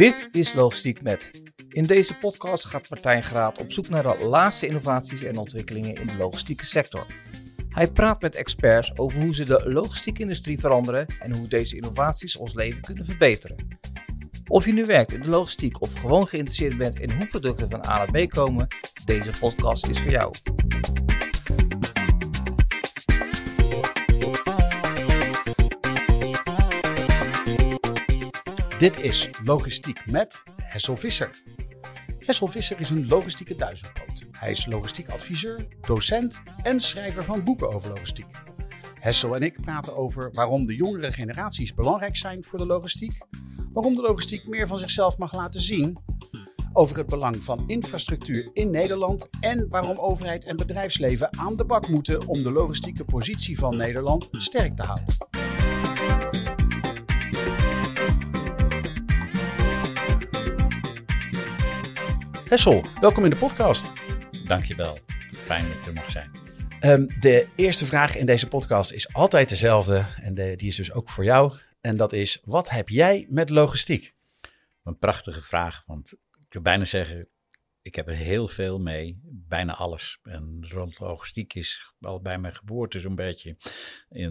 Dit is Logistiek Met. In deze podcast gaat Martijn Graat op zoek naar de laatste innovaties en ontwikkelingen in de logistieke sector. Hij praat met experts over hoe ze de logistieke industrie veranderen en hoe deze innovaties ons leven kunnen verbeteren. Of je nu werkt in de logistiek of gewoon geïnteresseerd bent in hoe producten van A naar B komen, deze podcast is voor jou. Dit is Logistiek met Hessel Visser. Hessel Visser is een logistieke duizendpoot. Hij is logistiek adviseur, docent en schrijver van boeken over logistiek. Hessel en ik praten over waarom de jongere generaties belangrijk zijn voor de logistiek, waarom de logistiek meer van zichzelf mag laten zien, over het belang van infrastructuur in Nederland en waarom overheid en bedrijfsleven aan de bak moeten om de logistieke positie van Nederland sterk te houden. Hessel, welkom in de podcast. Dankjewel. Fijn dat je er mag zijn. Um, de eerste vraag in deze podcast is altijd dezelfde en de, die is dus ook voor jou. En dat is, wat heb jij met logistiek? Een prachtige vraag, want ik wil bijna zeggen, ik heb er heel veel mee, bijna alles. En rond logistiek is al bij mijn geboorte zo'n beetje.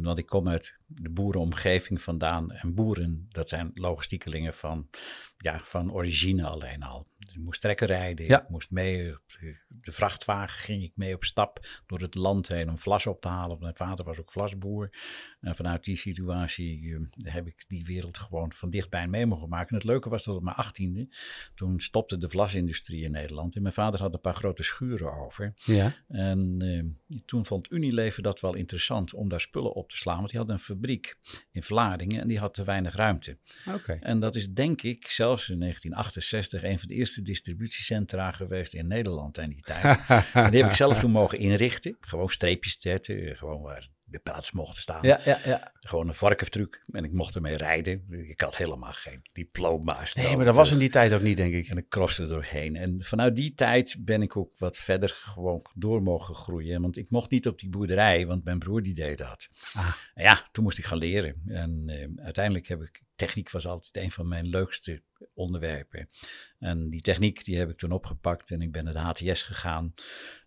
Want ik kom uit de boerenomgeving vandaan. En boeren, dat zijn logistiekelingen van, ja, van origine alleen al. Dus ik moest trekken rijden, Ja. ik moest mee, op de, de vrachtwagen ging ik mee op stap door het land heen om vlas op te halen. Mijn vader was ook vlasboer. En vanuit die situatie eh, heb ik die wereld gewoon van dichtbij mee mogen maken. En het leuke was dat op mijn achttiende, toen stopte de vlasindustrie in Nederland. En mijn vader had een paar grote schuren over. Ja. En eh, toen vond Unilever dat wel interessant om daar spullen op te slaan. Want die had een fabriek in Vlaardingen en die had te weinig ruimte. En dat is denk ik zelfs in 1968 een van de eerste distributiecentra geweest in Nederland in die tijd. en die heb ik zelf toen mogen inrichten. Gewoon streepjes zetten, gewoon waar de plaats mochten staan. Ja, ja, ja. Gewoon een varkenstruc en ik mocht ermee rijden. Ik had helemaal geen diploma's. Nee, maar dat was in die tijd ook niet, denk ik. En ik croste er doorheen. En vanuit die tijd ben ik ook wat verder gewoon door mogen groeien. Want ik mocht niet op die boerderij, want mijn broer die deed dat. Ah. En ja, toen moest ik gaan leren. En eh, uiteindelijk heb ik, techniek was altijd een van mijn leukste onderwerpen. En die techniek die heb ik toen opgepakt en ik ben naar de HTS gegaan.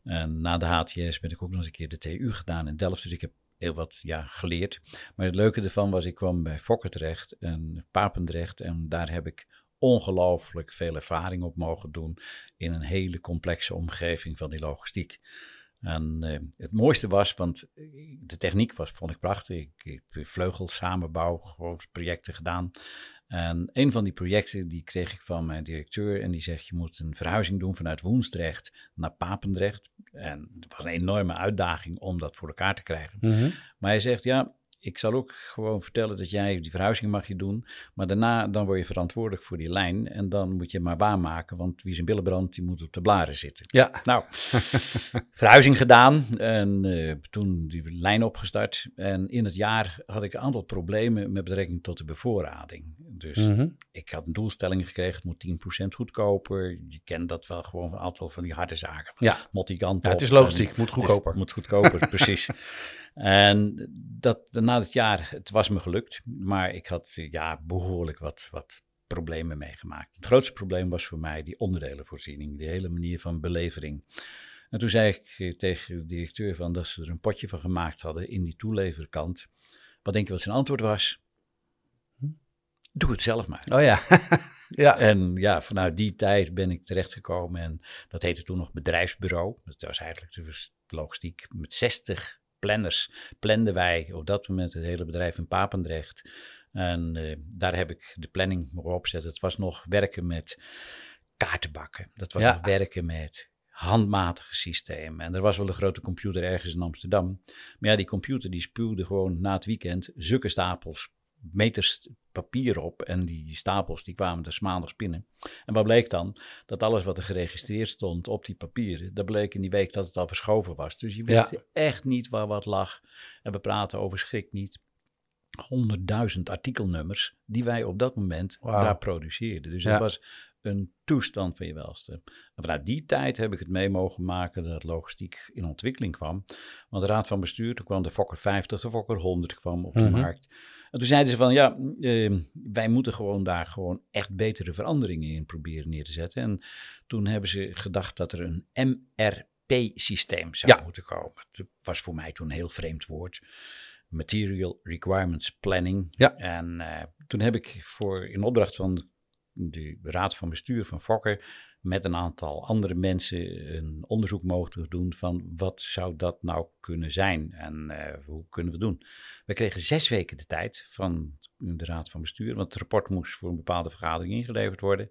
En na de HTS ben ik ook nog eens een keer de TU gedaan in Delft. Dus ik heb heel wat ja, geleerd. Maar het leuke ervan was, ik kwam bij Fokker terecht en Papendrecht. En daar heb ik ongelooflijk veel ervaring op mogen doen in een hele complexe omgeving van die logistiek. En eh, het mooiste was, want de techniek was, vond ik prachtig. Ik, heb vleugel, samenbouw, projecten gedaan. En een van die projecten die kreeg ik van mijn directeur en die zegt je moet een verhuizing doen vanuit Woensdrecht naar Papendrecht. En het was een enorme uitdaging om dat voor elkaar te krijgen. Mhm. Maar hij zegt, ja, ik zal ook gewoon vertellen dat jij die verhuizing mag je doen. Maar daarna dan word je verantwoordelijk voor die lijn. En dan moet je maar waarmaken, want wie zijn billen brandt, die moet op de blaren zitten. Ja. Nou, verhuizing gedaan en eh, toen die lijn opgestart. En in het jaar had ik een aantal problemen met betrekking tot de bevoorrading. Dus Mhm. ik had een doelstelling gekregen, het moet 10% goedkoper. Je kent dat wel gewoon van een aantal van die harde zaken. Van Ja. Multigant Ja, het is logistiek, moet het is- goedkoper. moet goedkoper, precies. En dat, na het jaar, het was me gelukt, maar ik had ja, behoorlijk wat, wat problemen meegemaakt. Het grootste probleem was voor mij die onderdelenvoorziening, die hele manier van belevering. En toen zei ik eh, tegen de directeur van dat ze er een potje van gemaakt hadden in die toeleverkant. Wat denk je wat zijn antwoord was? Doe het zelf maar. Oh ja. ja. En ja, vanuit die tijd ben ik terechtgekomen en dat heette toen nog bedrijfsbureau. Dat was eigenlijk de logistiek. Met 60 planners planden wij op dat moment het hele bedrijf in Papendrecht. En eh, daar heb ik de planning mogen opzetten. Het was nog werken met kaartenbakken. Dat was Ja. nog werken met handmatige systemen. En er was wel een grote computer ergens in Amsterdam. Maar ja, die computer die spuwde gewoon na het weekend zulke stapels meters papier op. En die stapels die kwamen er maandags binnen. En wat bleek dan? Dat alles wat er geregistreerd stond op die papieren, dat bleek in die week dat het al verschoven was. Dus je wist Ja. echt niet waar wat lag. En we praten over schrik niet. 100.000 artikelnummers die wij op dat moment daar produceerden. Dus Ja. het was een toestand van je welste. En vanuit die tijd heb ik het mee mogen maken dat logistiek in ontwikkeling kwam. Want de Raad van Bestuur, toen kwam de Fokker 50, de Fokker 100 kwam op de Mhm. markt. En toen zeiden ze van ja, eh, wij moeten gewoon daar gewoon echt betere veranderingen in proberen neer te zetten. En toen hebben ze gedacht dat er een MRP-systeem zou Ja. moeten komen. Het was voor mij toen een heel vreemd woord. Material Requirements Planning. Ja. En eh, toen heb ik voor in opdracht van de raad van bestuur van Fokker met een aantal andere mensen een onderzoek mogen doen van wat zou dat nou kunnen zijn en eh, hoe kunnen we het doen. We kregen zes weken de tijd van de raad van bestuur, want het rapport moest voor een bepaalde vergadering ingeleverd worden.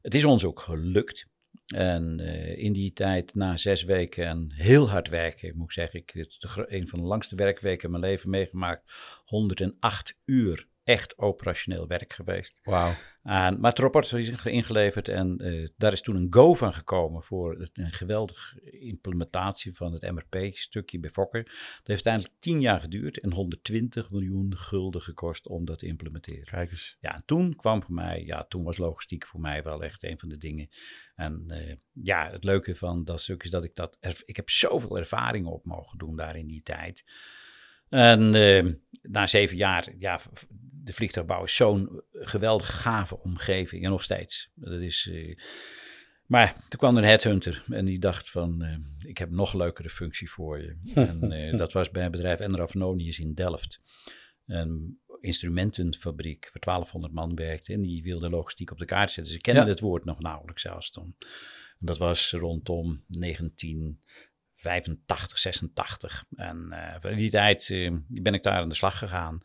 Het is ons ook gelukt. En eh, in die tijd, na zes weken en heel hard werken, moet ik zeggen, ik heb een van de langste werkweken in mijn leven meegemaakt. 108 uur echt operationeel werk geweest. Wauw. Maar het rapport is ingeleverd en eh, daar is toen een go van gekomen voor het, een geweldige implementatie van het MRP-stukje bij Fokker. Dat heeft uiteindelijk 10 jaar geduurd en 120 miljoen gulden gekost om dat te implementeren. Kijk eens. Ja, en toen kwam voor mij, ja, toen was logistiek voor mij wel echt een van de dingen. En eh, ja, het leuke van dat stuk is dat ik dat, ik heb zoveel ervaringen op mogen doen daar in die tijd. En eh, na zeven jaar, ja, de vliegtuigbouw is zo'n geweldig gave omgeving en nog steeds. Dat is, eh, maar toen kwam er een headhunter en die dacht van, eh, ik heb nog leukere functie voor je. en eh, dat was bij het bedrijf Enraf Nonius in Delft. Een instrumentenfabriek waar 1200 man werkte en die wilde logistiek op de kaart zetten. Ze kenden Ja. het woord nog nauwelijks zelfs toen. En dat was rondom 1985, 86. En in die tijd ben ik daar aan de slag gegaan.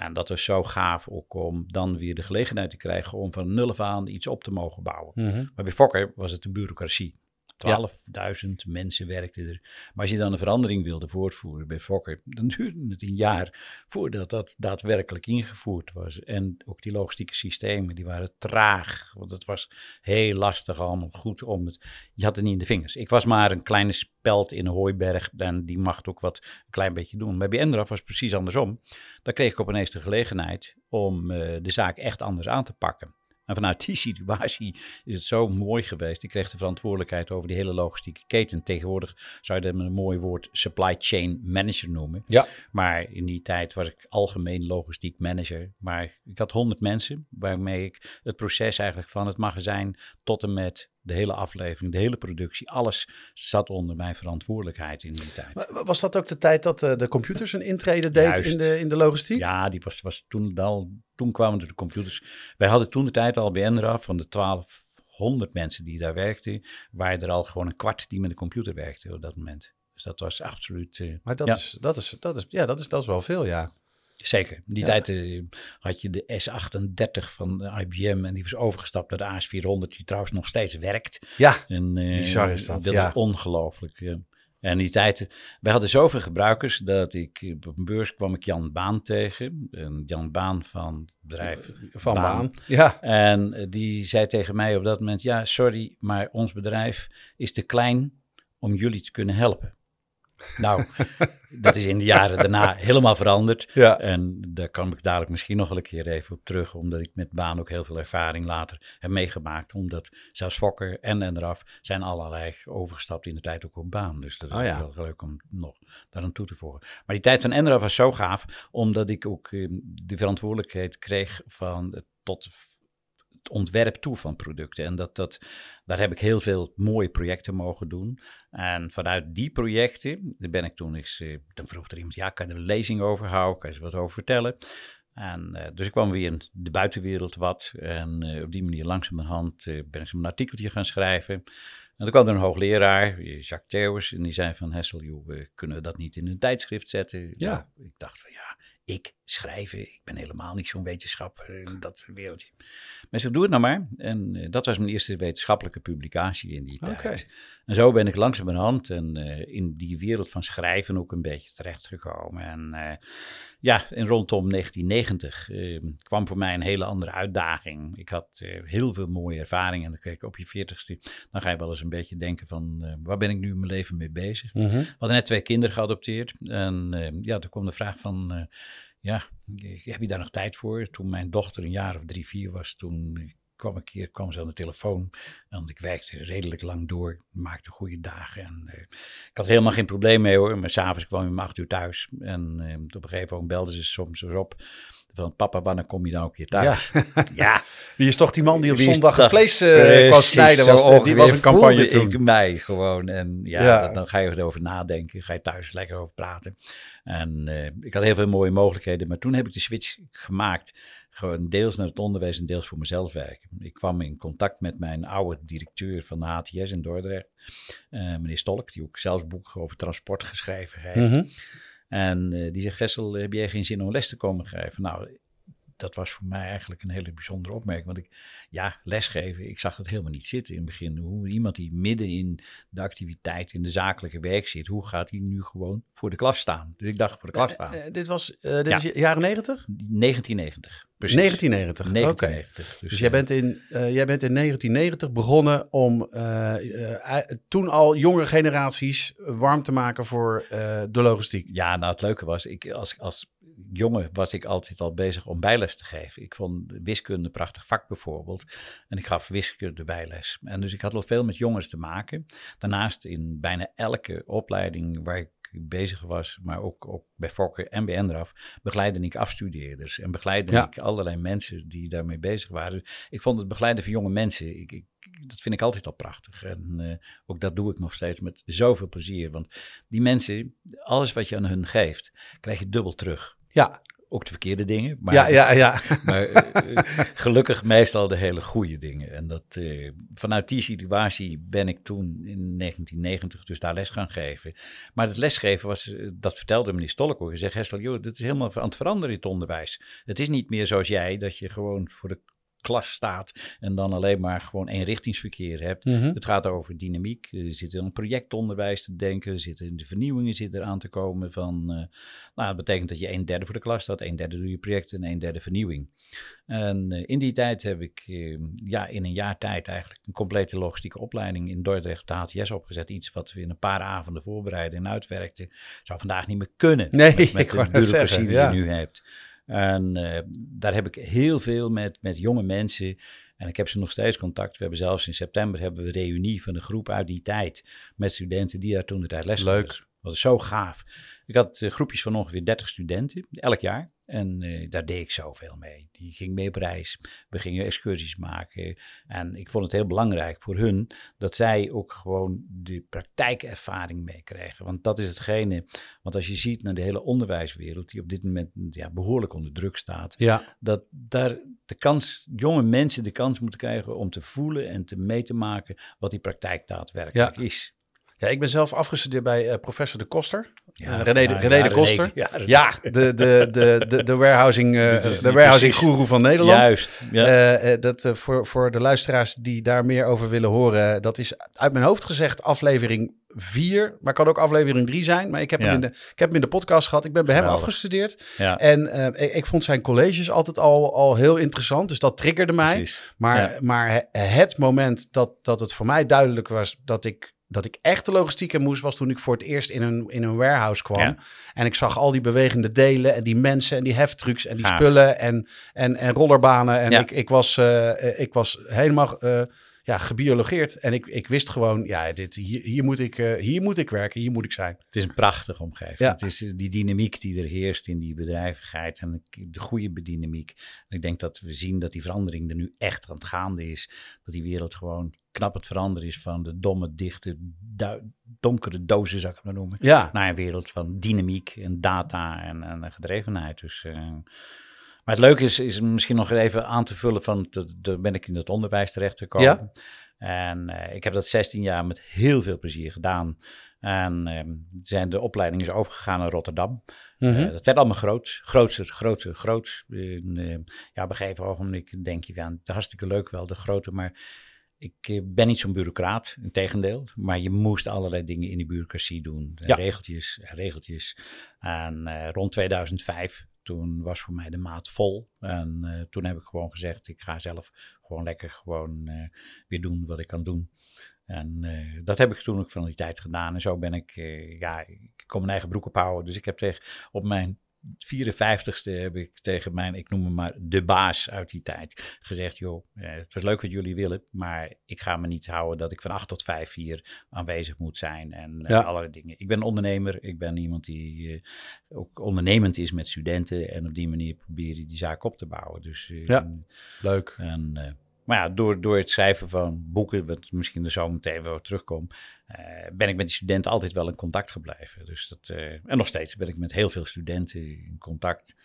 En dat was zo gaaf ook om dan weer de gelegenheid te krijgen om van nul af aan iets op te mogen bouwen. Mhm. Maar bij Fokker was het de bureaucratie. 12.000 mensen werkten er. Maar als je dan een verandering wilde voortvoeren bij Fokker, dan duurde het een jaar voordat dat daadwerkelijk ingevoerd was. En ook die logistieke systemen, die waren traag. Want het was heel lastig allemaal goed om het. Je had het niet in de vingers. Ik was maar een kleine speld in een hooiberg en die mag ook wat een klein beetje doen. Maar bij Endraf was het precies andersom. Dan kreeg ik opeens de gelegenheid om eh, de zaak echt anders aan te pakken. En vanuit die situatie is het zo mooi geweest. Ik kreeg de verantwoordelijkheid over die hele logistieke keten. Tegenwoordig zou je dat met een mooi woord supply chain manager noemen. Ja. Maar in die tijd was ik algemeen logistiek manager. Maar ik had 100 mensen waarmee ik het proces eigenlijk van het magazijn tot en met de hele aflevering, de hele productie, alles zat onder mijn verantwoordelijkheid in die tijd. Maar Was dat ook de tijd dat eh, de computers een intrede deed Juist. in de, in de logistiek? Ja, die was, was toen al. Toen kwamen de computers. Wij hadden toen de tijd al bij NRAF van de 1200 mensen die daar werkten, waren er al gewoon een kwart die met een computer werkte op dat moment. Dus dat was absoluut. eh, Maar dat, Ja. is, dat, is, dat, is, ja, dat, is, dat is wel veel, ja. Zeker. In die Ja. tijd eh, had je de S38 van IBM en die was overgestapt naar de AS400, die trouwens nog steeds werkt. Ja, En, eh, Bizar is dat, Dat ja. is ongelooflijk. En die tijd, wij hadden zoveel gebruikers dat ik eh, op een beurs kwam ik Jan Baan tegen. En Jan Baan van het bedrijf van baan. Ja, En eh, die zei tegen mij op dat moment: Ja, sorry, maar ons bedrijf is te klein om jullie te kunnen helpen. Nou, dat is in de jaren daarna helemaal veranderd. ja. En daar kan ik dadelijk misschien nog wel een keer even op terug, omdat ik met baan ook heel veel ervaring later heb meegemaakt. Omdat zelfs Fokker en en eraf zijn allerlei overgestapt in de tijd ook op baan. Dus dat is Oh ja. wel leuk om nog daaraan toe te voegen. Maar die tijd van Enraf was zo gaaf, omdat ik ook eh, de verantwoordelijkheid kreeg van het tot het ontwerp toe van producten. En dat, dat, daar heb ik heel veel mooie projecten mogen doen. En vanuit die projecten daar ben ik toen eens, eh, dan vroeg er iemand, ja, kan je er een lezing over houden? Kan je er wat over vertellen? En, eh, dus ik kwam weer in de buitenwereld wat. En eh, op die manier langzamerhand eh, ben ik zo'n artikeltje gaan schrijven. En toen kwam er een hoogleraar, Jacques Theeuwers, en die zei van Hessel, joh, kunnen we dat niet in een tijdschrift zetten? Ja. Nou, ik dacht van ja, ik schrijven, ik ben helemaal niet zo'n wetenschapper in dat wereldje. Maar ze doe het nou maar. En eh, dat was mijn eerste wetenschappelijke publicatie in die tijd. En zo ben ik langzamerhand en, eh, in die wereld van schrijven ook een beetje terechtgekomen. En eh, ja, en rondom 1990 eh, kwam voor mij een hele andere uitdaging. Ik had heel veel mooie ervaringen. En dan kijk op je veertigste, dan ga je wel eens een beetje denken van, waar ben ik nu in mijn leven mee bezig? Mhm. We hadden net twee kinderen geadopteerd. En ja, toen kwam de vraag van, ja, heb je daar nog tijd voor? Toen mijn dochter een jaar of drie, vier was, toen kwam een keer kwam ze aan de telefoon. En ik werkte redelijk lang door, maakte goede dagen. En eh, ik had helemaal geen probleem mee hoor. Maar s'avonds kwam ik om acht uur thuis. En eh, op een gegeven moment belden ze soms weer op. Van papa, wanneer kom je dan ook weer thuis? Ja, Wie is toch die man die op zondag het vlees kwam Precies, snijden? Was, die was een campagne toen. ik mij gewoon. En ja, Ja. Dan, dan ga je erover nadenken. Ga je thuis lekker over praten. En eh, ik had heel veel mooie mogelijkheden. Maar toen heb ik de switch gemaakt. Gewoon deels naar het onderwijs en deels voor mezelf werken. Ik kwam in contact met mijn oude directeur van de HTS in Dordrecht. eh, meneer Stolk, die ook zelfs boeken over transport geschreven heeft. Mhm. En die zegt, Gessel, heb jij geen zin om les te komen geven? Nou, dat was voor mij eigenlijk een hele bijzondere opmerking. Want ik, ja, lesgeven, ik zag dat helemaal niet zitten in het begin. Hoe iemand die midden in de activiteit, in de zakelijke werk zit, hoe gaat hij nu gewoon voor de klas staan? Dus ik dacht, voor de klas staan. Eh, dit was eh, dit Ja. is jaren 90? 1990, precies. 1990. Oké. 1990. Dus, Dus, jij, eh, bent in, eh, jij bent in 1990 begonnen om eh, eh, toen al jonge generaties warm te maken voor eh, de logistiek. Ja, nou het leuke was, ik, als, als jongen was ik altijd al bezig om bijles te geven. Ik vond wiskunde een prachtig vak bijvoorbeeld. En ik gaf wiskunde bijles. En dus ik had al veel met jongens te maken. Daarnaast in bijna elke opleiding waar ik bezig was, maar ook, ook bij Fokker en bij NRAF, begeleidde ik afstudeerders. En begeleidde Ja. ik allerlei mensen die daarmee bezig waren. Ik vond het begeleiden van jonge mensen, ik, ik, dat vind ik altijd al prachtig. En eh, ook dat doe ik nog steeds met zoveel plezier. Want die mensen, alles wat je aan hun geeft, krijg je dubbel terug. Ja, Ook de verkeerde dingen, maar, ja, ja, ja. maar eh, gelukkig meestal de hele goede dingen. En dat, eh, vanuit die situatie ben ik toen in 1990 dus daar les gaan geven. Maar het lesgeven was, dat vertelde meneer Stolk ook. Hij zegt, Hessel, joh, dit is helemaal aan het veranderen in het onderwijs. Het is niet meer zoals jij, dat je gewoon voor de klas staat en dan alleen maar gewoon eenrichtingsverkeer hebt. Mhm. Het gaat over dynamiek. Er zit in een projectonderwijs te denken. Er zitten in de vernieuwingen zit er aan te komen. Van, eh, nou, dat betekent dat je een derde voor de klas staat, een derde doe je project en een derde vernieuwing. En eh, in die tijd heb ik eh, ja, in een jaar tijd eigenlijk een complete logistieke opleiding in Dordrecht de HTS opgezet. Iets wat we in een paar avonden voorbereiden en uitwerkten. Zou vandaag niet meer kunnen Nee, met, met ik de bureaucratie die ja. je nu hebt. En eh, daar heb ik heel veel met, met jonge mensen. En ik heb ze nog steeds contact. We hebben zelfs in september hebben we een reunie van een groep uit die tijd. Met studenten die daar toen de tijd les Leuk. Dat is zo gaaf. Ik had eh, groepjes van ongeveer 30 studenten, elk jaar. En eh, daar deed ik zoveel mee. Die ging mee op reis. We gingen excursies maken. En ik vond het heel belangrijk voor hun dat zij ook gewoon de praktijkervaring meekregen. Want dat is hetgene. Want als je ziet naar de hele onderwijswereld, die op dit moment ja, behoorlijk onder druk staat, Ja, dat daar de kans, jonge mensen de kans moeten krijgen om te voelen en te mee te maken wat die praktijk daadwerkelijk is. Ja, ik ben zelf afgestudeerd bij eh, professor De Koster. Ja, Eh, René, de- René Koster. ja, de, de, de, de, de warehousing, eh, de warehousing precies. guru van Nederland. Juist. Ja. Eh, eh, dat, eh, voor, voor de luisteraars die daar meer over willen horen, dat is uit mijn hoofd gezegd aflevering 4, maar kan ook aflevering 3 zijn. Maar ik heb, Ja. hem, in de, ik heb hem in de podcast gehad. Ik ben bij hem Geweldig. afgestudeerd. ja. En eh, ik, ik vond zijn colleges altijd al, al heel interessant, dus dat triggerde mij. Precies. Maar, Ja. maar he- het moment dat, dat het voor mij duidelijk was dat ik, dat ik echt de logistiek in moest, was toen ik voor het eerst in een, in een warehouse kwam. Ja. En ik zag al die bewegende delen en die mensen en die heftrucks en die spullen en, en, en rollerbanen. En Ja. ik, ik, was, eh, ik was helemaal eh, ja, gebiologeerd. En ik, ik wist gewoon, ja, dit, hier, hier, moet ik, eh, hier moet ik werken, hier moet ik zijn. Het is een prachtige omgeving. Ja. Het is die dynamiek die er heerst in die bedrijvigheid en de goede dynamiek. En ik denk dat we zien dat die verandering er nu echt aan het gaande is. Dat die wereld gewoon knap het veranderen is van de domme, dichte, donkere dozen, zou ik het maar noemen. Ja, Naar een wereld van dynamiek en data en, en gedrevenheid. Dus, eh, maar het leuke is, is misschien nog even aan te vullen van, daar ben ik in het onderwijs terecht gekomen. Ja. En eh, ik heb dat 16 jaar met heel veel plezier gedaan. En ehm, zijn de opleiding is overgegaan naar Rotterdam. Eh, dat werd allemaal groots, grootser, grootser, groots. En, eh, ja, op een gegeven ogenblik denk je van, hartstikke leuk wel, de grote, maar ik eh, ben niet zo'n bureaucraat, integendeel. Maar je moest allerlei dingen in die bureaucratie doen. Ja. Regeltjes, regeltjes. En rond 2005, toen was voor mij de maat vol. En eh, toen heb ik gewoon gezegd, ik ga zelf gewoon lekker gewoon eh, weer doen wat ik kan doen. En eh, dat heb ik toen ook van die tijd gedaan. En zo ben ik, ja, ik kon mijn eigen broek ophouden. Dus ik heb tegen, op mijn 54ste heb ik tegen mijn, ik noem hem maar de baas uit die tijd, gezegd: joh, eh, het was leuk wat jullie willen, maar ik ga me niet houden dat ik van 8 tot 5 hier aanwezig moet zijn en Ja. allerlei dingen. Ik ben een ondernemer, ik ben iemand die eh, ook ondernemend is met studenten en op die manier probeer je die zaak op te bouwen. Dus eh, Ja. Leuk. en, eh, maar door, door het schrijven van boeken, wat misschien er zo meteen wel terugkom, eh, ben ik met die studenten altijd wel in contact gebleven. Dus dat, eh, en nog steeds ben ik met heel veel studenten in contact.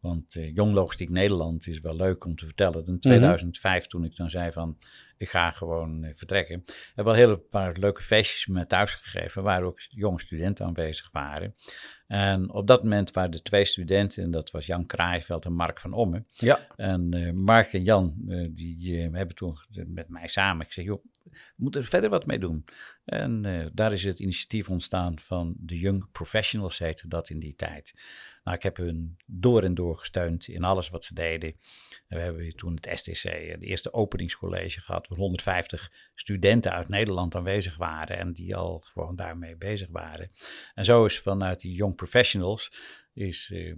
Want eh, Jong Logistiek Nederland is wel leuk om te vertellen. In 2005, toen ik dan zei van, ik ga gewoon eh, vertrekken, hebben we al heel paar leuke feestjes met thuis gegeven, waar ook jonge studenten aanwezig waren. En op dat moment waren er twee studenten, en dat was Jan Kraaiveld en Mark van Ommen. Ja. En eh, Mark en Jan, eh, die eh, hebben toen met mij samen gezegd, joh, we moeten er verder wat mee doen. En eh, daar is het initiatief ontstaan van de Young Professionals, dat in die tijd. Nou, ik heb hun door en door gesteund in alles wat ze deden. En we hebben toen het STC, eh, de eerste openingscollege gehad, waar 150 studenten uit Nederland aanwezig waren en die al gewoon daarmee bezig waren. En zo is vanuit die Young Professionals is eh,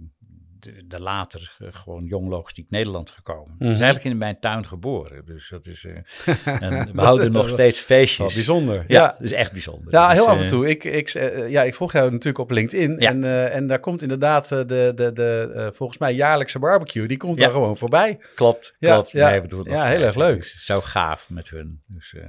de, de later eh, gewoon Jong Logistiek Nederland gekomen. Is Mhm. eigenlijk in mijn tuin geboren. Dus dat is. eh, en we houden nog steeds feestjes. Bijzonder. Ja, Ja. dat is echt bijzonder. Ja, Dus, heel af eh, en toe. Ik, ik, eh, ja, ik volg jou natuurlijk op LinkedIn. Ja. En, eh, en daar komt inderdaad eh, de, de, de eh, volgens mij jaarlijkse barbecue. Die komt Ja. daar gewoon voorbij. Klopt, Ja, klopt. ja. Nee, Ja, heel erg leuk. Dus zo gaaf met hun. Dus, eh,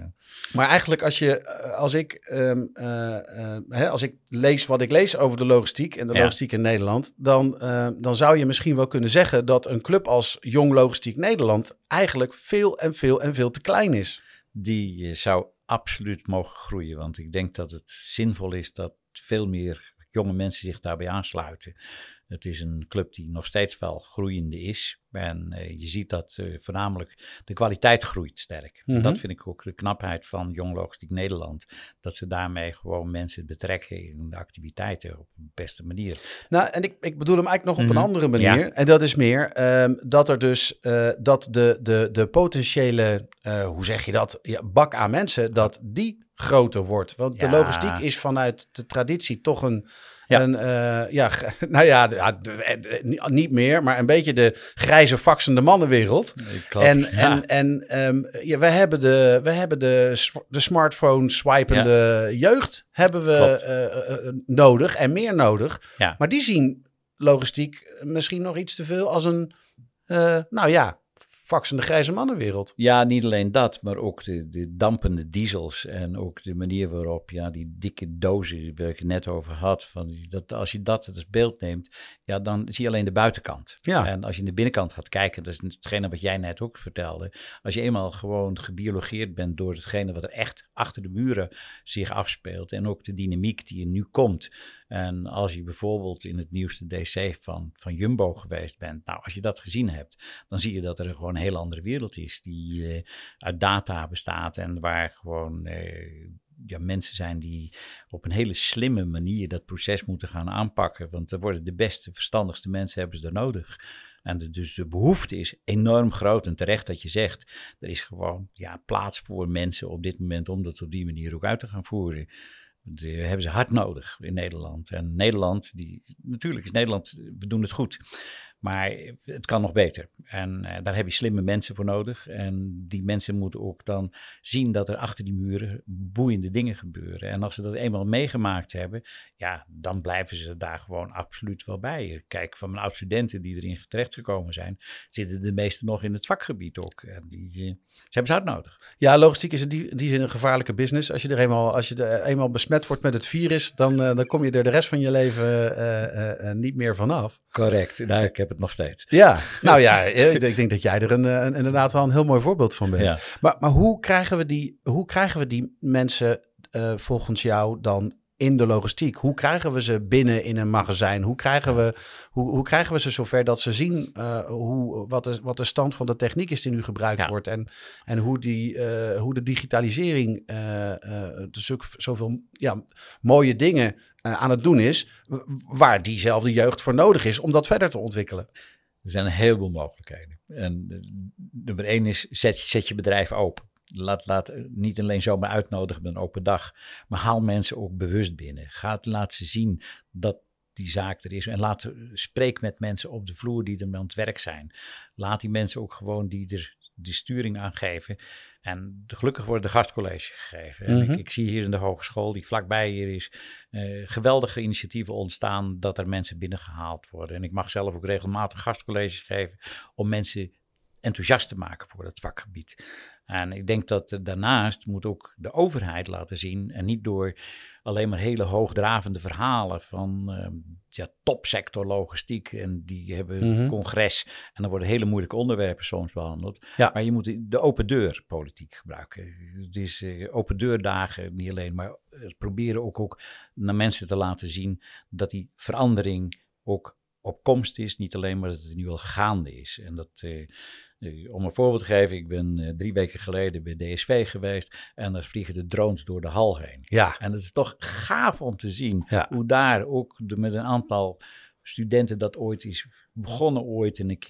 Maar eigenlijk als je, eh, als ik, ehm, eh, eh, hè, als ik lees wat ik lees over de logistiek en de logistiek in Nederland, dan, eh, dan zou je misschien wel kunnen zeggen dat een club als Jong Logistiek Nederland eigenlijk veel en veel en veel te klein is. die eh, zou absoluut mogen groeien. Want ik denk dat het zinvol is dat veel meer jonge mensen zich daarbij aansluiten. Het is een club die nog steeds wel groeiende is. En eh, je ziet dat eh, voornamelijk de kwaliteit groeit sterk. Mhm. Dat vind ik ook de knapheid van Jong Logistiek Nederland. Dat ze daarmee gewoon mensen betrekken in de activiteiten op de beste manier. Nou, en ik, ik bedoel hem eigenlijk nog op een Mhm. andere manier. En dat is meer ehm, dat er dus eh, dat de, de, de potentiële, hoe zeg je dat, ja, bak aan mensen, dat die groter wordt. Want de logistiek is vanuit de traditie toch een, Ja. een eh, ja, nou ja, de- eh, niet- meer, maar een beetje de grijze faxende mannenwereld. En, ja. en, en ehm, ja, we hebben de, we hebben de, de smartphone swipende jeugd hebben we eh, eh, eh, nodig en meer nodig. Maar die zien logistiek misschien nog iets te veel als een, eh, nou ja, faxende grijze mannenwereld. Ja, niet alleen dat, maar ook de, de dampende diesels en ook de manier waarop ja, die dikke dozen waar ik het net over had, van die, dat, als je dat als beeld neemt, ja, dan zie je alleen de buitenkant. Ja. En als je in de binnenkant gaat kijken, dat is hetgene wat jij net ook vertelde, als je eenmaal gewoon gebiologeerd bent door hetgene wat er echt achter de muren zich afspeelt en ook de dynamiek die er nu komt. En als je bijvoorbeeld in het nieuwste DC van, van Jumbo geweest bent, nou, als je dat gezien hebt, dan zie je dat er gewoon een hele andere wereld is die eh, uit data bestaat en waar gewoon eh, ja, mensen zijn die op een hele slimme manier dat proces moeten gaan aanpakken. Want er worden de beste, verstandigste mensen hebben ze er nodig. En dus de behoefte is enorm groot en terecht dat je zegt, er is gewoon ja, plaats voor mensen op dit moment om dat op die manier ook uit te gaan voeren. Die hebben ze hard nodig in Nederland. En Nederland, die, natuurlijk is Nederland, we doen het goed. Maar het kan nog beter. En eh, daar heb je slimme mensen voor nodig. En die mensen moeten ook dan zien dat er achter die muren boeiende dingen gebeuren. En als ze dat eenmaal meegemaakt hebben, ja, dan blijven ze daar gewoon absoluut wel bij. Kijk, van mijn oud-studenten die erin terechtgekomen zijn, zitten de meeste nog in het vakgebied ook. En die, eh, ze hebben ze hard nodig. Ja, logistiek is in die, die zin een gevaarlijke business. Als je er eenmaal, als je er eenmaal besmet wordt met het virus, dan, eh, dan kom je er de rest van je leven niet meer vanaf. Correct. Nou, ik heb het nog steeds. Ja, nou ja, eh, ik, ik denk dat jij er een, eh, een- inderdaad wel een heel mooi voorbeeld van bent. Ja. Maar, maar hoe, krijgen we die, hoe krijgen we die mensen eh, volgens jou dan in de logistiek? Hoe krijgen we ze binnen in een magazijn? Hoe krijgen we, hoe, hoe krijgen we ze zover dat ze zien eh, hoe, wat, de, wat de stand van de techniek is die nu gebruikt Ja. wordt? En, en hoe, die, eh, hoe de digitalisering eh, eh, dus ook zoveel ja, mooie dingen aan het doen is, waar diezelfde jeugd voor nodig is om dat verder te ontwikkelen. Er zijn een heleboel mogelijkheden. En nummer één is, zet, zet je bedrijf open. Laat, laat eh, niet alleen zomaar uitnodigen met een open dag, maar haal mensen ook bewust binnen. Ga, laat ze zien dat die zaak er is. En laat, spreek met mensen op de vloer die er aan het werk zijn. Laat die mensen ook gewoon die er de sturing aan geven. En de, gelukkig worden de gastcollege gegeven. En Mhm. ik, ik zie hier in de hogeschool, die vlakbij hier is, eh, geweldige initiatieven ontstaan dat er mensen binnengehaald worden. En ik mag zelf ook regelmatig gastcolleges geven om mensen enthousiast te maken voor het vakgebied. En ik denk dat daarnaast moet ook de overheid laten zien, en niet door alleen maar hele hoogdravende verhalen van eh, ja, topsector logistiek. En die hebben Mhm. een congres en dan worden hele moeilijke onderwerpen soms behandeld. Ja. Maar je moet de open deur politiek gebruiken. Het is eh, open deurdagen niet alleen, maar proberen ook, ook naar mensen te laten zien dat die verandering ook op komst is. Niet alleen maar dat het nu al gaande is. En dat, eh, om een voorbeeld te geven, ik ben eh, drie weken geleden bij DSV geweest en daar vliegen de drones door de hal heen. Ja, En het is toch gaaf om te zien Ja. hoe daar ook de, met een aantal studenten dat ooit is begonnen ooit. En ik,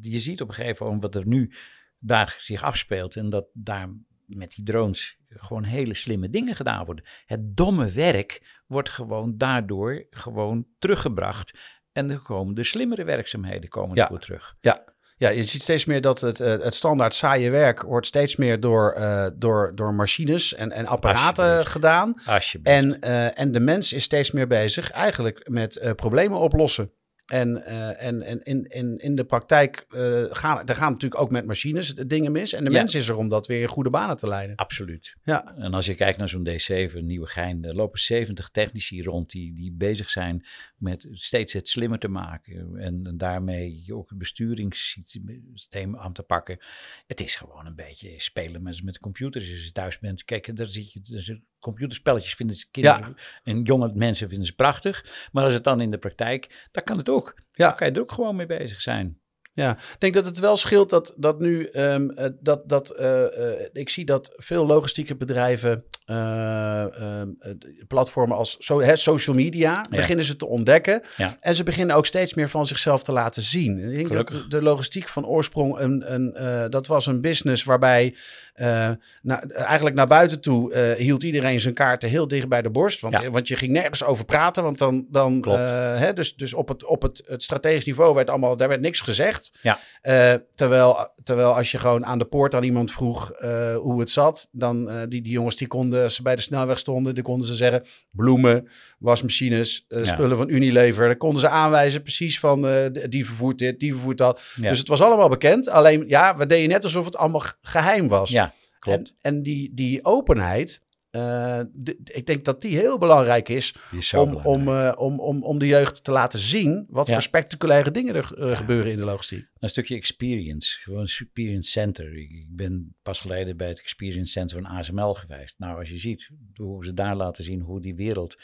je ziet op een gegeven moment wat er nu daar zich afspeelt. En dat daar met die drones gewoon hele slimme dingen gedaan worden. Het domme werk wordt gewoon daardoor gewoon teruggebracht. En er komen de slimmere werkzaamheden komen Ja. ervoor terug. Ja, je ziet steeds meer dat het, eh, het standaard saaie werk wordt steeds meer door, eh, door, door machines en, en apparaten Alsjeblieft. gedaan. Alsjeblieft. En, eh, en de mens is steeds meer bezig eigenlijk met problemen oplossen. En, eh, en, en in, in, in de praktijk eh, gaan, er gaan natuurlijk ook met machines dingen mis. En de Ja. mens is er om dat weer in goede banen te leiden. Absoluut. Ja. En als je kijkt naar zo'n D7, Nieuwegein, er lopen 70 technici rond die, die bezig zijn met steeds het slimmer te maken. En, en daarmee ook het besturingssysteem aan te pakken. Het is gewoon een beetje spelen met, met computers. Als je thuis bent, kijk, daar zit je, computerspelletjes vinden ze kinderen en jonge mensen vinden ze prachtig. Maar als het dan in de praktijk, dan kan het ook. Ja. Dan kan je er ook gewoon mee bezig zijn. Ja, ik denk dat het wel scheelt dat, dat nu ehm, eh, dat, dat eh, eh, ik zie dat veel logistieke bedrijven eh, ehm, eh, platformen als so, hè, social media beginnen ze te ontdekken. Ja. En ze beginnen ook steeds meer van zichzelf te laten zien. Ik denk dat Gelukkig. de, de logistiek van oorsprong een, een dat was een business waarbij eigenlijk naar buiten toe hield iedereen zijn kaarten heel dicht bij de borst. Want, Ja. want je ging nergens over praten. Want dan, dan hè, dus, dus op, het, op het, het strategisch niveau werd allemaal, daar werd niks gezegd. Ja. Eh, terwijl, terwijl als je gewoon aan de poort aan iemand vroeg eh, hoe het zat, dan uh, die, die jongens die konden, als ze bij de snelweg stonden, die konden ze zeggen bloemen, wasmachines, Ja. spullen van Unilever. Dan konden ze aanwijzen precies van die vervoert dit, die vervoert dat. Ja. Dus het was allemaal bekend. Alleen ja, we deden net alsof het allemaal geheim was. Ja, klopt. En, en die, die openheid, uh, de, ik denk dat die heel belangrijk is, om, belangrijk. om, uh, om, om, om de jeugd te laten zien wat Ja. voor spectaculaire dingen er uh, ja. gebeuren in de logistiek. Een stukje experience, gewoon een experience center. Ik, ik ben pas geleden bij het experience center van ASML geweest. Nou, als je ziet hoe ze daar laten zien hoe die wereld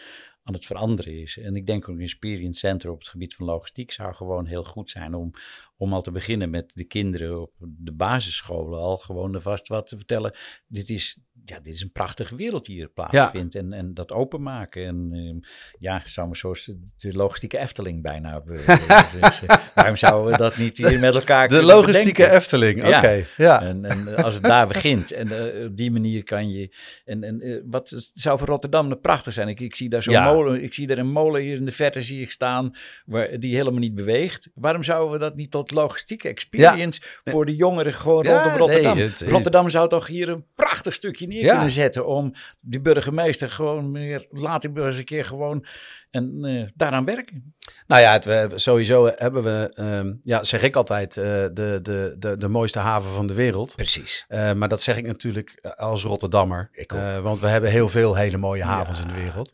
aan het veranderen is. En ik denk ook een experience center op het gebied van logistiek zou gewoon heel goed zijn om, om al te beginnen met de kinderen op de basisscholen al gewoon er vast wat te vertellen. Dit is, ja, dit is een prachtige wereld die hier plaatsvindt. Ja. En, en dat openmaken. En uh, ja, zou maar zoals de logistieke Efteling bijna. dus, uh, waarom zouden we dat niet hier met elkaar De logistieke bedenken? Efteling, oké. Okay. Ja. ja. En, en, als het daar begint. En uh, op die manier kan je. En, en wat zou voor Rotterdam prachtig zijn? Ik, ik zie daar zo'n ja. molen. Ik zie daar een molen hier in de verte zie ik staan. Waar, die helemaal niet beweegt. Waarom zouden we dat niet tot logistieke experience voor de jongeren gewoon rondom Rotterdam? Nee, het, Rotterdam zou toch hier een prachtig stukje neer kunnen zetten. Om die burgemeester gewoon meer. Laat ik eens een keer gewoon. En uh, daaraan werken. Nou ja, het, we, sowieso hebben we, um, ja, zeg ik altijd, uh, de, de, de, de mooiste haven van de wereld. Precies. Uh, maar dat zeg ik natuurlijk als Rotterdammer. Ik want we hebben heel veel hele mooie havens ja. in de wereld.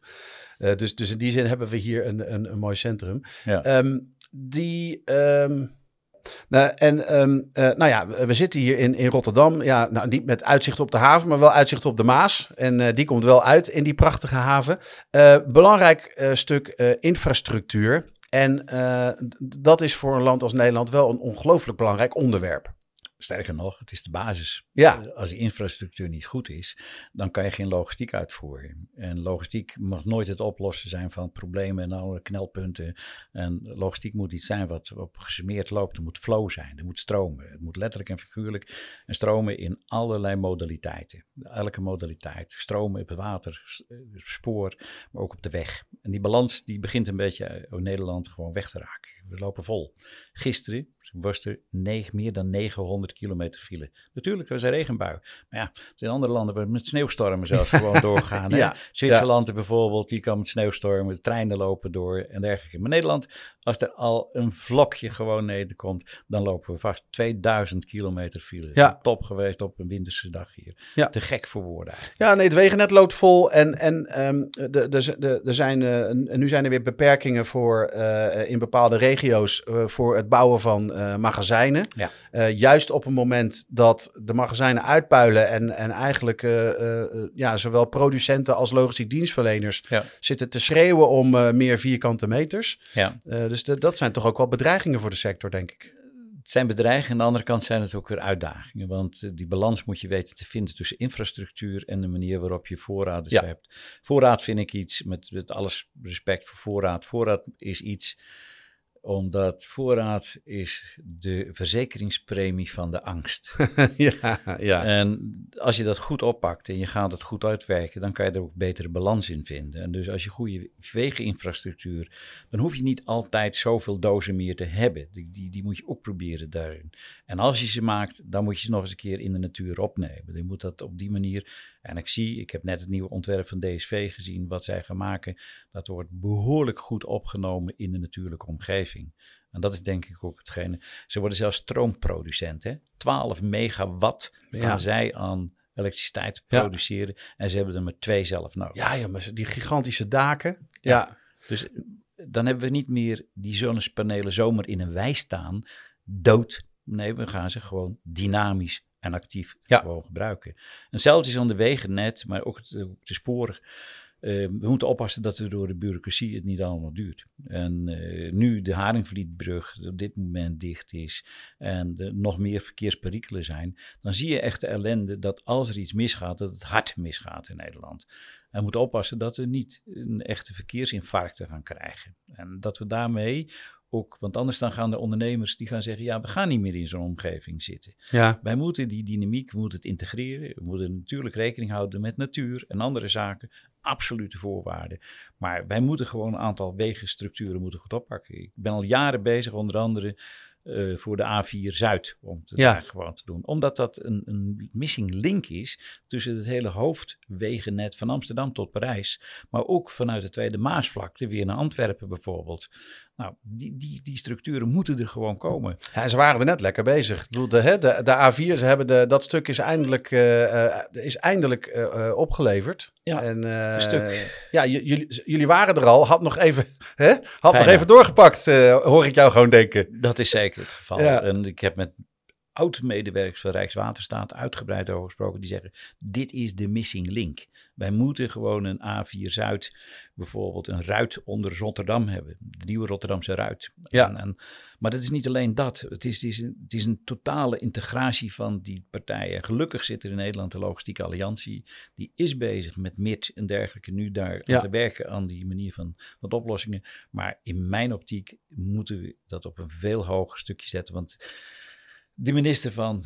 dus, dus in die zin hebben we hier een, een, een mooi centrum. Ja. Um, die. Um, nou, en um, uh, nou ja, we zitten hier in, in Rotterdam. Ja, nou, niet met uitzicht op de haven, maar wel uitzicht op de Maas. En uh, die komt wel uit in die prachtige haven. Uh, belangrijk stuk infrastructuur. En dat is voor een land als Nederland wel een ongelooflijk belangrijk onderwerp. Sterker nog, het is de basis. Ja. Eh, Als die infrastructuur niet goed is, dan kan je geen logistiek uitvoeren. En logistiek mag nooit het oplossen zijn van problemen en alle knelpunten. En logistiek moet iets zijn wat op gesmeerd loopt. Er moet flow zijn, er moet stromen. Het moet letterlijk en figuurlijk en stromen in allerlei modaliteiten. Elke modaliteit. Stromen op het water, eh, spoor, maar ook op de weg. En die balans die begint een beetje eh, in Nederland gewoon weg te raken. We lopen vol. Gisteren was er negen, meer dan 900 kilometer file. Natuurlijk, er was een regenbui. Maar ja, in andere landen waar met sneeuwstormen zelfs gewoon doorgaan. Ja, Zwitserland bijvoorbeeld, die kan met sneeuwstormen, de treinen lopen door en dergelijke. Maar Nederland, als er al een vlokje gewoon nederkomt, dan lopen we vast 2000 kilometer file. Ja. Top geweest op een winterse dag hier. Ja. Te gek voor woorden eigenlijk. Ja, nee, het wegennet loopt vol en, en ehm, de, de, de, er zijn, en nu zijn er weer beperkingen voor, eh, in bepaalde regio's eh, voor het bouwen van magazijnen. Ja. Juist op een moment dat de magazijnen uitpuilen en, en eigenlijk ja, zowel producenten als logistiek dienstverleners Ja. zitten te schreeuwen om meer vierkante meters. Ja. Eh, dus de- dat zijn toch ook wel bedreigingen voor de sector, denk ik. Het zijn bedreigingen, aan de andere kant zijn het ook weer uitdagingen. Want eh, die balans moet je weten te vinden tussen infrastructuur en de manier waarop je voorraden Ja. hebt. Voorraad vind ik iets, met, met alles respect voor voorraad. Voorraad is iets omdat voorraad is de verzekeringspremie van de angst. ja, ja. En als je dat goed oppakt en je gaat het goed uitwerken, dan kan je er ook betere balans in vinden. En dus als je goede wegeninfrastructuur, dan hoef je niet altijd zoveel dozen meer te hebben. Die, die, die moet je ook proberen daarin. En als je ze maakt, dan moet je ze nog eens een keer in de natuur opnemen. Je moet dat op die manier. En ik zie, ik heb net het nieuwe ontwerp van DSV gezien, wat zij gaan maken. Dat wordt behoorlijk goed opgenomen in de natuurlijke omgeving. En dat is denk ik ook hetgene. Ze worden zelfs stroomproducent. Hè? 12 megawatt gaan Ja. zij aan elektriciteit Ja. produceren. En ze hebben er maar twee zelf nodig. ja, ja, maar die gigantische daken. Ja, Dus dan hebben we niet meer die zonnepanelen zomaar in een wei staan, dood. Nee, we gaan ze gewoon dynamisch en actief Ja. gewoon gebruiken. En hetzelfde is aan de wegennet, maar ook het, ook de sporen. Eh, we moeten oppassen dat we door de bureaucratie het niet allemaal duurt. En eh, nu de Haringvlietbrug op dit moment dicht is en er nog meer verkeersperikelen zijn, dan zie je echt de ellende dat als er iets misgaat, dat het hard misgaat in Nederland. En we moeten oppassen dat we niet een echte verkeersinfarcten gaan krijgen. En dat we daarmee ook, want anders dan gaan de ondernemers die gaan zeggen, ja, we gaan niet meer in zo'n omgeving zitten. ja. Wij moeten die dynamiek, we moeten het integreren. We moeten natuurlijk rekening houden met natuur en andere zaken. Absolute voorwaarden. Maar wij moeten gewoon een aantal wegenstructuren moeten goed oppakken. Ik ben al jaren bezig, onder andere eh, voor de A4 Zuid, om het Ja. daar gewoon te doen. Omdat dat een, een missing link is tussen het hele hoofdwegennet van Amsterdam tot Parijs. Maar ook vanuit de Tweede Maasvlakte weer naar Antwerpen bijvoorbeeld. Nou, die, die, die structuren moeten er gewoon komen. Ja, ze waren er net lekker bezig. Ik bedoel, de, hè, de, de A4, ze hebben de, dat stuk is eindelijk, eh, eh, is eindelijk eh, eh, opgeleverd. Ja, en, eh, een stuk. Ja, jullie, jullie waren er al. Had nog even, hè, had nog even doorgepakt, eh, hoor ik jou gewoon denken. Dat is zeker het geval. Ja. En ik heb met oud-medewerkers van Rijkswaterstaat uitgebreid over gesproken. Die zeggen, dit is de missing link. Wij moeten gewoon een A4 Zuid, bijvoorbeeld een ruit onder Rotterdam hebben. De nieuwe Rotterdamse ruit. Ja. En, en, maar dat is niet alleen dat. Het is, het, is een, het is een totale integratie van die partijen. Gelukkig zit er in Nederland de Logistieke Alliantie. Die is bezig met MIT en dergelijke nu daar Ja. aan te werken aan die manier van, van oplossingen. Maar in mijn optiek moeten we dat op een veel hoger stukje zetten. Want de minister van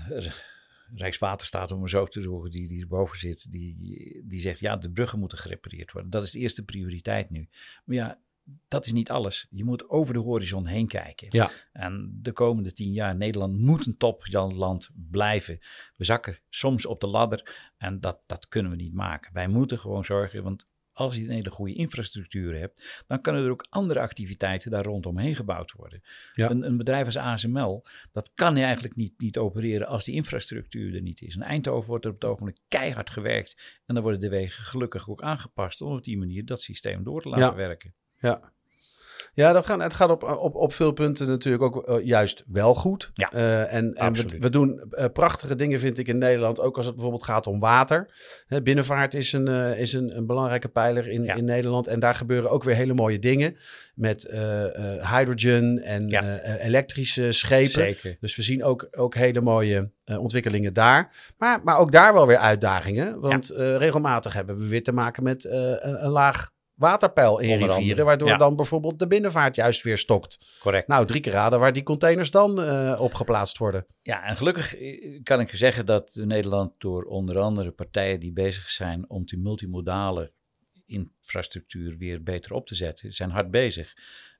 Rijkswaterstaat, om er zo te zorgen, die, die erboven zit, die, die zegt ja, de bruggen moeten gerepareerd worden. Dat is de eerste prioriteit nu. Maar ja, dat is niet alles. Je moet over de horizon heen kijken. Ja. En de komende tien jaar, Nederland moet een topland blijven. We zakken soms op de ladder en dat, dat kunnen we niet maken. Wij moeten gewoon zorgen, want als je een hele goede infrastructuur hebt, dan kunnen er ook andere activiteiten daar rondomheen gebouwd worden. Ja. Een, een bedrijf als ASML, dat kan eigenlijk niet, niet opereren als die infrastructuur er niet is. In Eindhoven wordt er op het ogenblik keihard gewerkt en dan worden de wegen gelukkig ook aangepast om op die manier dat systeem door te laten Ja. werken. Ja. Ja, dat gaat, het gaat op, op, op veel punten natuurlijk ook uh, juist wel goed. Ja, uh, en en we, we, doen uh, prachtige dingen, vind ik, in Nederland. Ook als het bijvoorbeeld gaat om water. Hè, binnenvaart is, een, is een, een, belangrijke pijler in, ja. in Nederland. En daar gebeuren ook weer hele mooie dingen. Met hydrogen en ja. elektrische schepen. Zeker. Dus we zien ook, ook hele mooie ontwikkelingen daar. Maar, maar ook daar wel weer uitdagingen. Want regelmatig hebben we weer te maken met een, een laag waterpeil in Onder rivieren, andere. waardoor ja. dan bijvoorbeeld de binnenvaart juist weer stokt. Correct. Nou, drie keer raden waar die containers dan uh, op geplaatst worden. Ja, en gelukkig eh, kan ik zeggen dat Nederland door onder andere partijen die bezig zijn om die multimodale infrastructuur weer beter op te zetten, zijn hard bezig.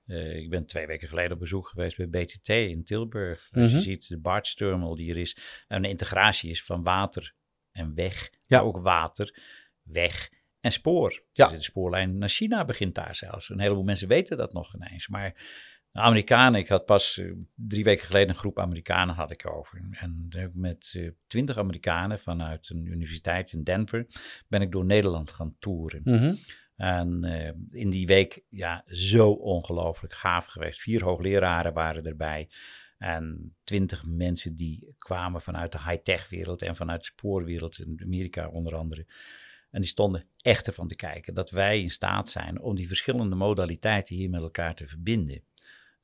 Uh, ik ben twee weken geleden op bezoek geweest bij BTT in Tilburg. Als mm-hmm. je ziet de Barts Terminal die er is, een integratie is van water en weg, ja. maar ook water, weg en spoor. Ja. Dus de spoorlijn naar China begint daar zelfs. Een heleboel mensen weten dat nog ineens. Maar de Amerikanen, ik had pas uh, drie weken geleden een groep Amerikanen had ik over. En met uh, twintig Amerikanen vanuit een universiteit in Denver ben ik door Nederland gaan toeren. Mm-hmm. En in die week, ja, zo ongelooflijk gaaf geweest. Vier hoogleraren waren erbij. En twintig mensen die kwamen vanuit de high-tech wereld en vanuit de spoorwereld in Amerika onder andere. En die stonden echt ervan te kijken dat wij in staat zijn om die verschillende modaliteiten hier met elkaar te verbinden.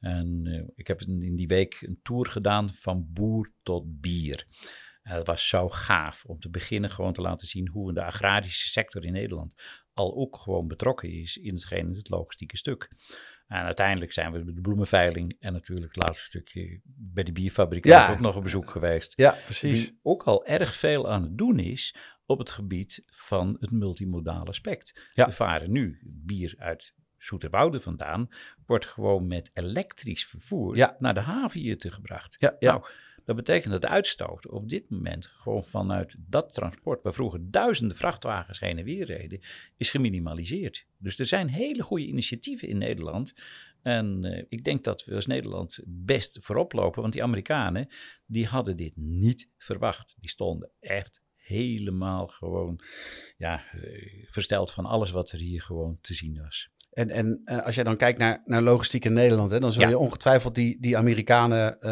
En uh, ik heb in die week een tour gedaan van boer tot bier. En dat was zo gaaf om te beginnen gewoon te laten zien hoe de agrarische sector in Nederland al ook gewoon betrokken is in hetgeen het logistieke stuk. En uiteindelijk zijn we bij de bloemenveiling en natuurlijk het laatste stukje bij de bierfabrikant ja. ook nog op bezoek geweest. Ja, precies. Die ook al erg veel aan het doen is op het gebied van het multimodale aspect. Ja. We varen nu bier uit Zoeterwoude vandaan, wordt gewoon met elektrisch vervoer ja. naar de haven hier te gebracht. Ja, ja. Nou, dat betekent dat de uitstoot op dit moment gewoon vanuit dat transport, waar vroeger duizenden vrachtwagens heen en weer reden, is geminimaliseerd. Dus er zijn hele goede initiatieven in Nederland. En uh, ik denk dat we als Nederland best voorop lopen, want die Amerikanen, die hadden dit niet verwacht. Die stonden echt helemaal gewoon ja, uh, versteld van alles wat er hier gewoon te zien was. En, en uh, als jij dan kijkt naar, naar logistiek in Nederland, hè, dan zul ja. je ongetwijfeld die, die Amerikanen. Uh,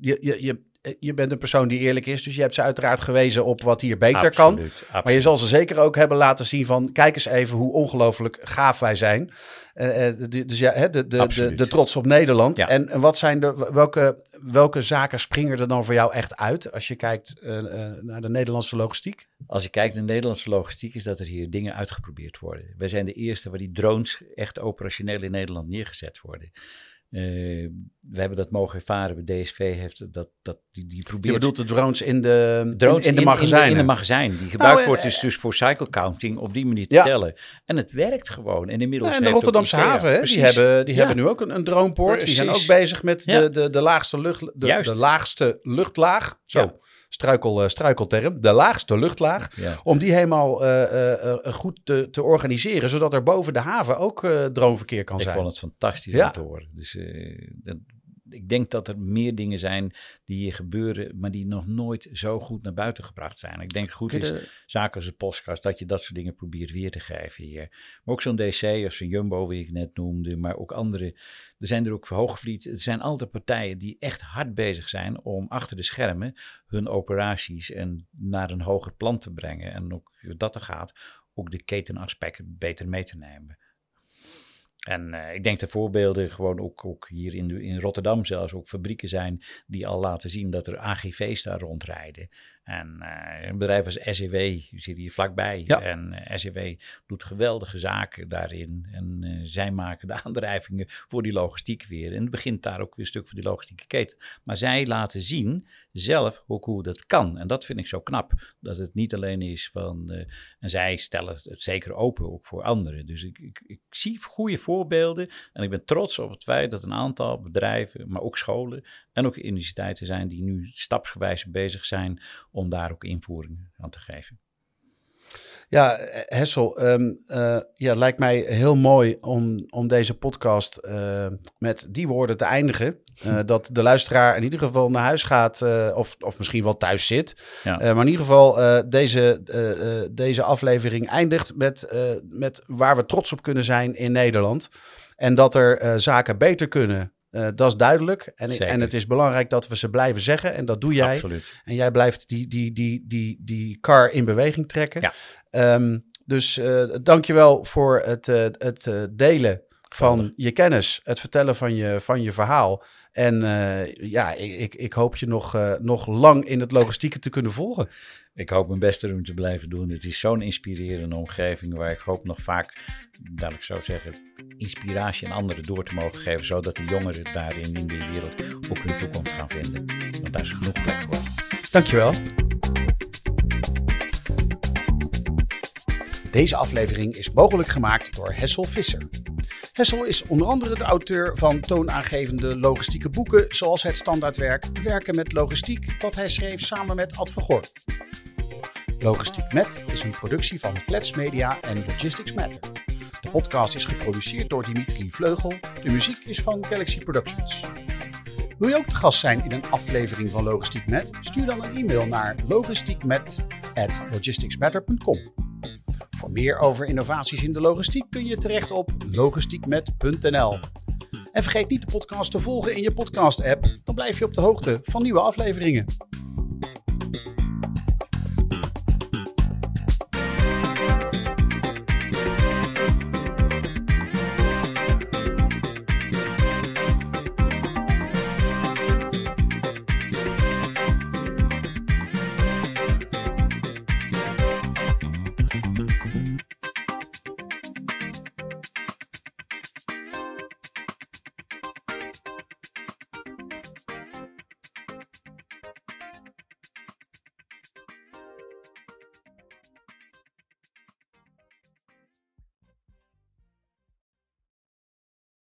je, je, je, je bent een persoon die eerlijk is, dus je hebt ze uiteraard gewezen op wat hier beter absoluut, kan. Absoluut. Maar je zal ze zeker ook hebben laten zien van, kijk eens even hoe ongelooflijk gaaf wij zijn. Uh, dus ja, de, de, de, de, trots op Nederland. Ja. En, wat zijn de, welke, welke zaken springen er dan voor jou echt uit als je kijkt uh, naar de Nederlandse logistiek? Als ik kijk naar de Nederlandse logistiek, is dat er hier dingen uitgeprobeerd worden. Wij zijn de eerste waar die drones echt operationeel in Nederland neergezet worden. Uh, we hebben dat mogen ervaren. Bij DSV heeft dat, dat die, die probeert. Je bedoelt de drones in de, drones in, in de magazijnen? In, in, de magazijn. Die gebruikt nou, wordt dus, dus voor cycle counting op die manier te ja. tellen. En het werkt gewoon. En inmiddels. Ja, en de Rotterdamse haven, hè, die, hebben, die ja. hebben nu ook een, een dronepoort. Die zijn ook bezig met de, de, de, laagste, lucht, de, de laagste luchtlaag. Zo struikel, uh, struikelterm, de laagste luchtlaag, ja. om die helemaal uh, uh, goed te, te, organiseren, zodat er boven de haven ook droomverkeer kan ik zijn. Ik vond het fantastisch ja. om te horen. Dus dat, ik denk dat er meer dingen zijn die hier gebeuren, maar die nog nooit zo goed naar buiten gebracht zijn. Ik denk goed is, de... zaken als de podcast, dat je dat soort dingen probeert weer te geven hier. Maar ook zo'n DC of zo'n Jumbo, wie ik net noemde, maar ook andere. Er zijn er ook Hoogvliet. Er zijn altijd partijen die echt hard bezig zijn om achter de schermen hun operaties en naar een hoger plan te brengen. En ook dat er gaat, ook de ketenaspecten beter mee te nemen. En uh, ik denk de voorbeelden gewoon ook, ook hier in, de, in Rotterdam zelfs ook fabrieken zijn die al laten zien dat er AGV's daar rondrijden. En uh, een bedrijf als SEW zit hier vlakbij. Ja. En uh, SEW doet geweldige zaken daarin. En uh, zij maken de aandrijvingen voor die logistiek weer. En het begint daar ook weer een stuk voor die logistieke keten. Maar zij laten zien zelf ook hoe dat kan. En dat vind ik zo knap. Dat het niet alleen is van... en zij stellen het zeker open ook voor anderen. Dus ik, ik, ik zie goede voorbeelden. En ik ben trots op het feit dat een aantal bedrijven, maar ook scholen en ook universiteiten zijn die nu stapsgewijs bezig zijn om daar ook invoering aan te geven. Ja, Hessel, um, uh, ja, lijkt mij heel mooi om, om deze podcast uh, met die woorden te eindigen. Uh, dat de luisteraar in ieder geval naar huis gaat, of, of misschien wel thuis zit. Ja. maar in ieder geval deze, deze aflevering eindigt met, met waar we trots op kunnen zijn in Nederland. En dat er eh, zaken beter kunnen, eh, dat is duidelijk. En, Zeker. en het is belangrijk dat we ze blijven zeggen. En dat doe jij. Absoluut. En jij blijft die, die, die, die, die car in beweging trekken. Ja. Ehm, dus eh dankjewel voor het, eh, het delen van je kennis, het vertellen van je, van je verhaal. En ja, ik, ik, ik hoop je nog, nog lang in het logistieke te kunnen volgen. Ik hoop mijn best erom te blijven doen. Het is zo'n inspirerende omgeving waar ik hoop nog vaak, laat ik zo zeggen, inspiratie aan anderen door te mogen geven. Zodat de jongeren daarin in die wereld ook hun toekomst gaan vinden. Want daar is genoeg plek voor. Dankjewel. Deze aflevering is mogelijk gemaakt door Hessel Visser. Hessel is onder andere de auteur van toonaangevende logistieke boeken zoals Het Standaardwerk Werken met Logistiek dat hij schreef samen met Ad van Goor. Logistiek Met is een productie van Klets Media en Logistics Matter. De podcast is geproduceerd door Dimitri Vleugel. De muziek is van Galaxy Productions. Wil je ook te gast zijn in een aflevering van Logistiek Met? Stuur dan een e-mail naar logistiekmet@logisticsmatter.com. Meer over innovaties in de logistiek kun je terecht op logistiekmet.nl. En vergeet niet de podcast te volgen in je podcast-app, dan blijf je op de hoogte van nieuwe afleveringen.